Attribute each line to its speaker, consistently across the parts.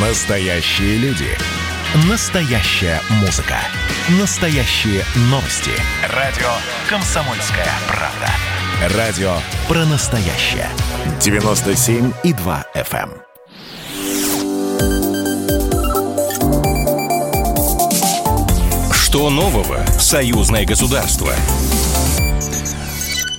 Speaker 1: Настоящие люди. Настоящая музыка. Настоящие новости. Радио «Комсомольская правда». Радио про настоящее. 97,2 FM. эм. Что нового в союзное государство?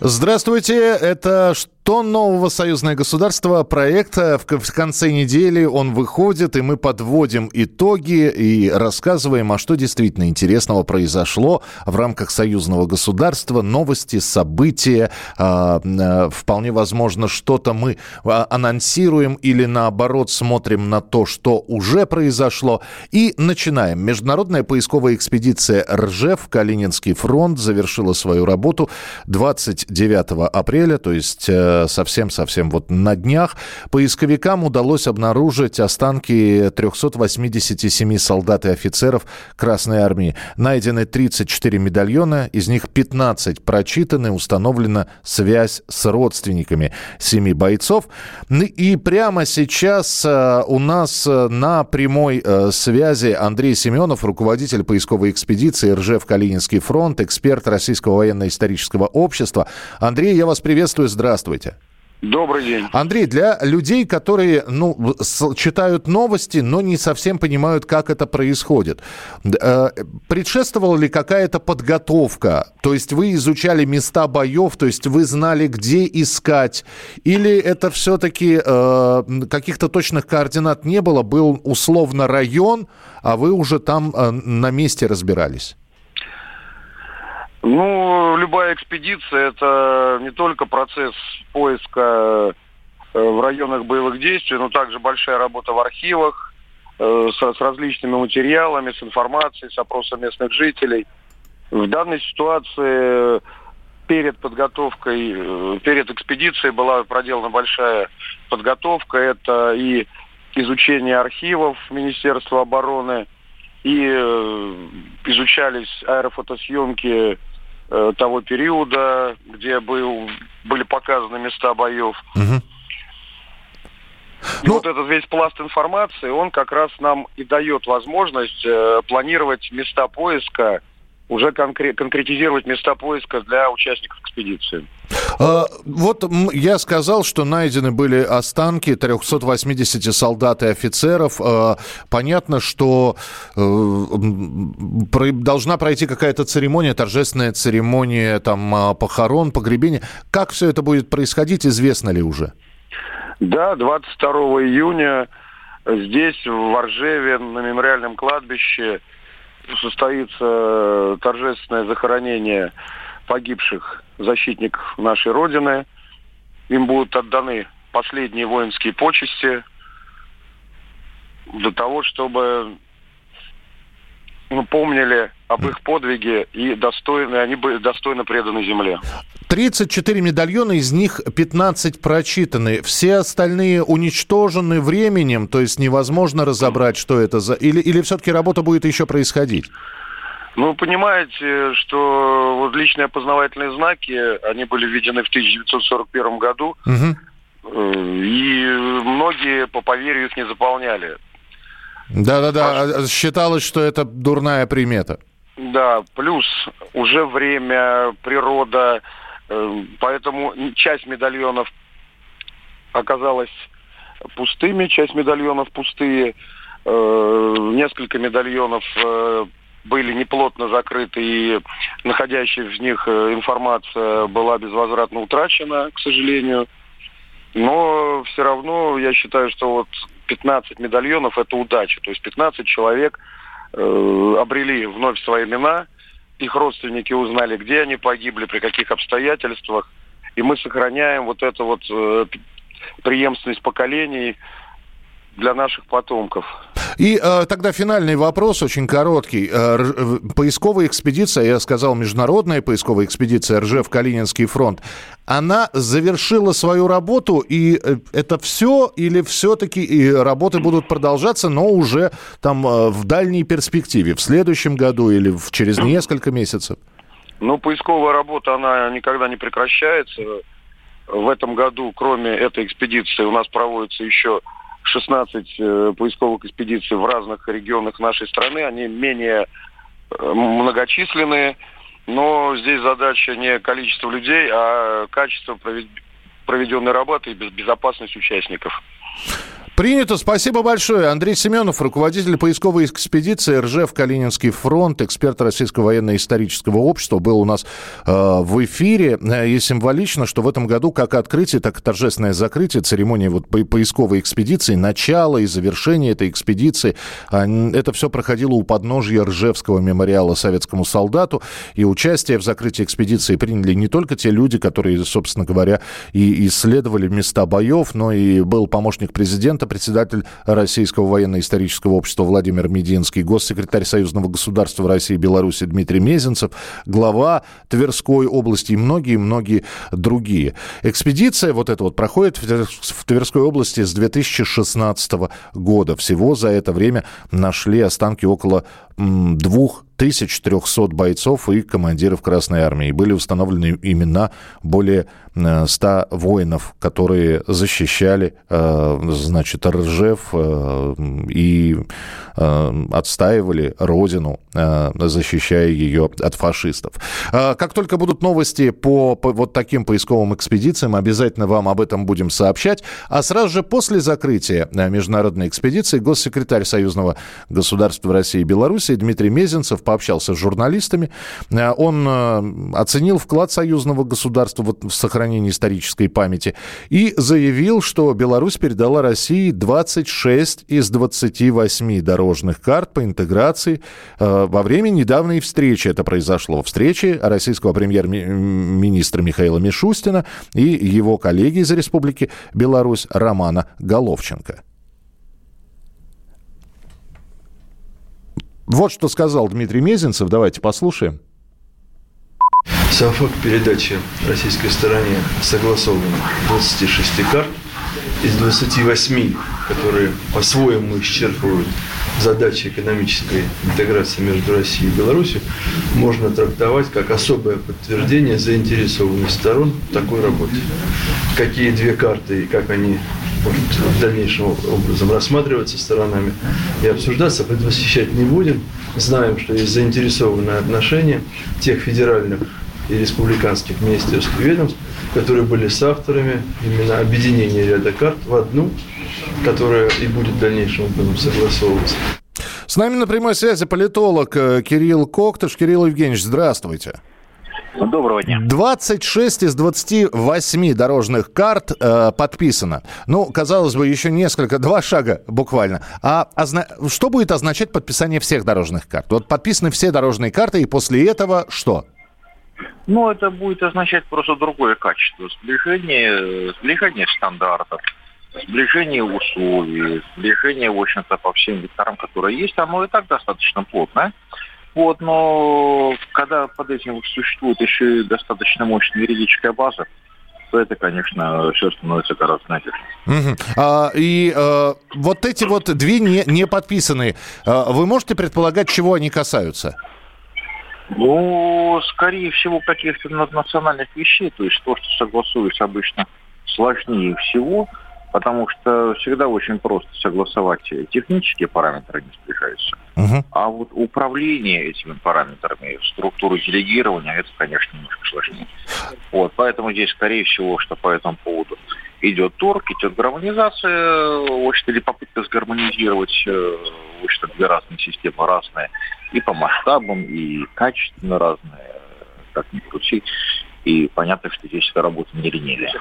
Speaker 2: Здравствуйте, это «Что нового союзное государство?» проект. В конце недели он выходит, и мы подводим итоги и рассказываем, а что действительно интересного произошло в рамках союзного государства, новости, события. А, а, вполне возможно, что-то мы а, анонсируем или наоборот смотрим на то, что уже произошло. И начинаем. Международная поисковая экспедиция «Ржев» Калининский фронт завершила свою работу 29 апреля, то есть э, совсем-совсем вот на днях поисковикам удалось обнаружить останки 387 солдат и офицеров Красной Армии. Найдены 34 медальона, из них 15 прочитаны, установлена связь с родственниками семи бойцов. И прямо сейчас э, у нас э, на прямой э, связи Андрей Семенов, руководитель поисковой экспедиции РЖФ «Калининский фронт», эксперт Российского военно-исторического общества. Андрей, я вас приветствую, здравствуйте.
Speaker 3: Добрый день.
Speaker 2: Андрей, для людей, которые ну, читают новости, но не совсем понимают, как это происходит, э, предшествовала ли какая-то подготовка? То есть вы изучали места боев, то есть вы знали, где искать? Или это все-таки э, каких-то точных координат не было? Был условно район, а вы уже там э, на месте разбирались?
Speaker 3: Ну, любая экспедиция это не только процесс поиска э, в районах боевых действий, но также большая работа в архивах э, с, различными материалами, с информацией, с опросом местных жителей. В данной ситуации перед подготовкой, э, перед экспедицией была проделана большая подготовка. Это и изучение архивов Министерства обороны, и изучались аэрофотосъемки э, того периода, где был, были показаны места боев. Угу. И ну... вот этот весь пласт информации, он как раз нам и дает возможность э, планировать места поиска уже конкре- конкретизировать места поиска для участников экспедиции.
Speaker 2: А, вот я сказал, что найдены были останки 380 солдат и офицеров. А, понятно, что э, должна пройти какая-то церемония, торжественная церемония там, а, похорон, погребения. Как все это будет происходить, известно ли уже?
Speaker 3: Да, 22 июня здесь, в Воржеве, на мемориальном кладбище, состоится торжественное захоронение погибших защитников нашей Родины. Им будут отданы последние воинские почести для того, чтобы мы помнили об их подвиге и достойны, они были достойно преданы земле.
Speaker 2: 34 медальона, из них 15 прочитаны. Все остальные уничтожены временем, то есть невозможно разобрать, что это за... Или, или все-таки работа будет еще происходить?
Speaker 3: Ну, понимаете, что вот личные опознавательные знаки, они были введены в 1941 году, угу. и многие по поверью их не заполняли.
Speaker 2: Да-да-да, а... считалось, что это дурная примета.
Speaker 3: Да, плюс уже время, природа, Эм, поэтому часть медальонов оказалась пустыми, часть медальонов пустые. Э, несколько медальонов э, были неплотно закрыты, и находящая в них э, информация была безвозвратно утрачена, к сожалению. Но все равно я считаю, что вот 15 медальонов – это удача. То есть 15 человек э, обрели вновь свои имена – их родственники узнали, где они погибли, при каких обстоятельствах. И мы сохраняем вот эту вот э, преемственность поколений для наших потомков.
Speaker 2: И э, тогда финальный вопрос, очень короткий. Э, э, поисковая экспедиция, я сказал, международная поисковая экспедиция РЖФ Калининский фронт, она завершила свою работу, и э, это все, или все-таки работы будут продолжаться, но уже там э, в дальней перспективе, в следующем году или в, через несколько месяцев?
Speaker 3: Ну, поисковая работа, она никогда не прекращается. В этом году, кроме этой экспедиции, у нас проводится еще 16 э, поисковых экспедиций в разных регионах нашей страны. Они менее э, многочисленные, но здесь задача не количество людей, а качество проведенной работы и безопасность участников.
Speaker 2: Принято. Спасибо большое. Андрей Семенов, руководитель поисковой экспедиции РЖФ «Калининский фронт», эксперт Российского военно-исторического общества, был у нас э, в эфире. И символично, что в этом году как открытие, так и торжественное закрытие церемонии вот по поисковой экспедиции, начало и завершение этой экспедиции, э, это все проходило у подножья Ржевского мемориала советскому солдату. И участие в закрытии экспедиции приняли не только те люди, которые, собственно говоря, и исследовали места боев, но и был помощник президента председатель Российского военно-исторического общества Владимир Мединский, госсекретарь Союзного государства России и Беларуси Дмитрий Мезенцев, глава Тверской области и многие-многие другие. Экспедиция вот эта вот проходит в Тверской области с 2016 года. Всего за это время нашли останки около двух 1300 бойцов и командиров Красной Армии. Были установлены имена более 100 э, воинов, которые защищали, э, значит, Ржев э, и отстаивали родину, защищая ее от фашистов. Как только будут новости по, по вот таким поисковым экспедициям, обязательно вам об этом будем сообщать. А сразу же после закрытия международной экспедиции госсекретарь Союзного государства России и Беларуси Дмитрий Мезенцев пообщался с журналистами. Он оценил вклад союзного государства в сохранении исторической памяти и заявил, что Беларусь передала России 26 из 28 дорожных карт по интеграции. Э, во время недавней встречи это произошло. Встречи российского премьер-министра Михаила Мишустина и его коллеги из Республики Беларусь Романа Головченко. Вот что сказал Дмитрий Мезенцев. Давайте послушаем.
Speaker 4: Сам факт передачи российской стороне согласован 26 карт из 28, которые по-своему исчерпывают задачи экономической интеграции между Россией и Беларусью, можно трактовать как особое подтверждение заинтересованности сторон в такой работе. Какие две карты и как они может в дальнейшем образом рассматриваться сторонами и обсуждаться, предвосхищать не будем. Знаем, что есть заинтересованное отношение тех федеральных и республиканских министерств и ведомств, которые были с авторами именно объединения ряда карт в одну, которая и будет в дальнейшем образом согласовываться.
Speaker 2: С нами на прямой связи политолог э, Кирилл Коктыш. Кирилл Евгеньевич, здравствуйте.
Speaker 5: Доброго дня.
Speaker 2: 26 из 28 дорожных карт э, подписано. Ну, казалось бы, еще несколько, два шага буквально. А озна... что будет означать подписание всех дорожных карт? Вот подписаны все дорожные карты, и после этого что?
Speaker 5: Ну, это будет означать просто другое качество. Сближение, сближение стандартов, сближение условий, сближение, в общем-то, по всем векторам, которые есть, оно и так достаточно плотное. Вот, но когда под этим существует еще и достаточно мощная юридическая база, то это, конечно, все становится гораздо надежнее.
Speaker 2: Угу. А, и а, вот эти вот две не, не подписанные, а, вы можете предполагать, чего они касаются?
Speaker 5: Ну, скорее всего, каких-то национальных вещей, то есть то, что согласуется обычно сложнее всего, потому что всегда очень просто согласовать технические параметры, не сближаются. Угу. А вот управление этими параметрами, структуру делегирования, это, конечно, немножко сложнее. Вот, поэтому здесь, скорее всего, что по этому поводу идет торг, идет гармонизация, очень или попытка сгармонизировать очень две разные системы, разные и по масштабам, и качественно разные, как ни крути и понятно, что здесь эта работа не линейная.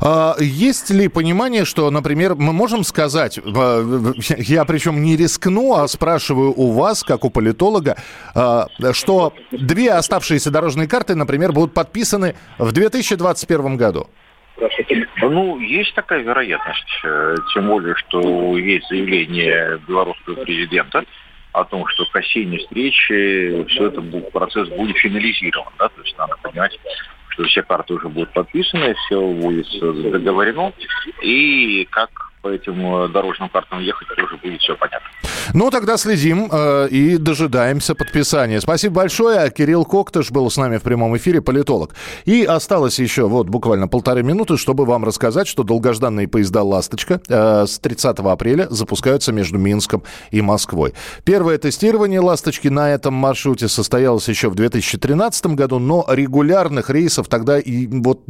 Speaker 2: А, есть ли понимание, что, например, мы можем сказать, э, я причем не рискну, а спрашиваю у вас, как у политолога, что две оставшиеся дорожные карты, например, будут подписаны в 2021 году?
Speaker 5: Ну, есть такая вероятность, э, тем более, что есть заявление белорусского президента, о том, что к осенней встрече все это процесс будет финализирован. Да? То есть надо понимать, что все карты уже будут подписаны, все будет договорено. И как по этим э, дорожным картам ехать, тоже будет все понятно.
Speaker 2: Ну, тогда следим э, и дожидаемся подписания. Спасибо большое. Кирилл Коктыш был с нами в прямом эфире, политолог. И осталось еще вот буквально полторы минуты, чтобы вам рассказать, что долгожданные поезда «Ласточка» э, с 30 апреля запускаются между Минском и Москвой. Первое тестирование «Ласточки» на этом маршруте состоялось еще в 2013 году, но регулярных рейсов тогда и вот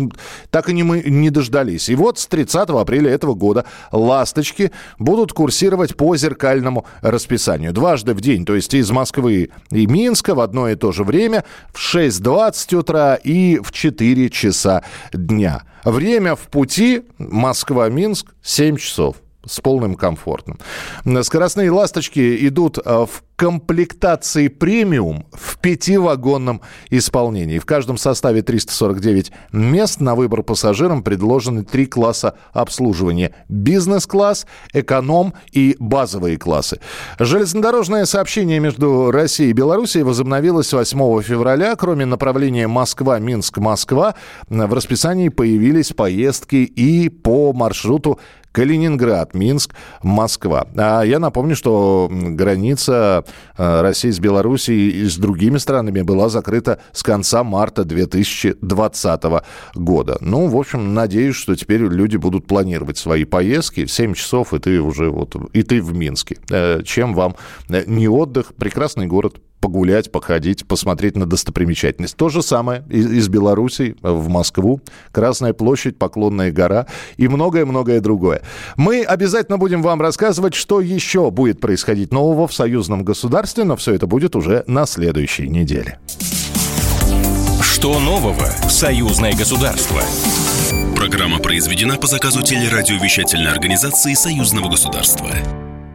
Speaker 2: так и не мы не дождались. И вот с 30 апреля этого года «Ласточки» будут курсировать по зеркальному расписанию. Дважды в день, то есть из Москвы и Минска в одно и то же время в 6.20 утра и в 4 часа дня. Время в пути Москва-Минск 7 часов с полным комфортом. Скоростные ласточки идут э, в комплектации премиум в пятивагонном исполнении. В каждом составе 349 мест на выбор пассажирам предложены три класса обслуживания. Бизнес-класс, эконом и базовые классы. Железнодорожное сообщение между Россией и Белоруссией возобновилось 8 февраля. Кроме направления Москва-Минск-Москва в расписании появились поездки и по маршруту Калининград, Минск, Москва. А я напомню, что граница России с Белоруссией и с другими странами была закрыта с конца марта 2020 года. Ну, в общем, надеюсь, что теперь люди будут планировать свои поездки. 7 часов, и ты уже вот, и ты в Минске. Э, чем вам э, не отдых, прекрасный город, погулять, походить, посмотреть на достопримечательность. То же самое из, Беларуси в Москву, Красная площадь, Поклонная гора и многое-многое другое. Мы обязательно будем вам рассказывать, что еще будет происходить нового в союзном государстве, но все это будет уже на следующей неделе.
Speaker 1: Что нового в союзное государство? Программа произведена по заказу телерадиовещательной организации союзного государства.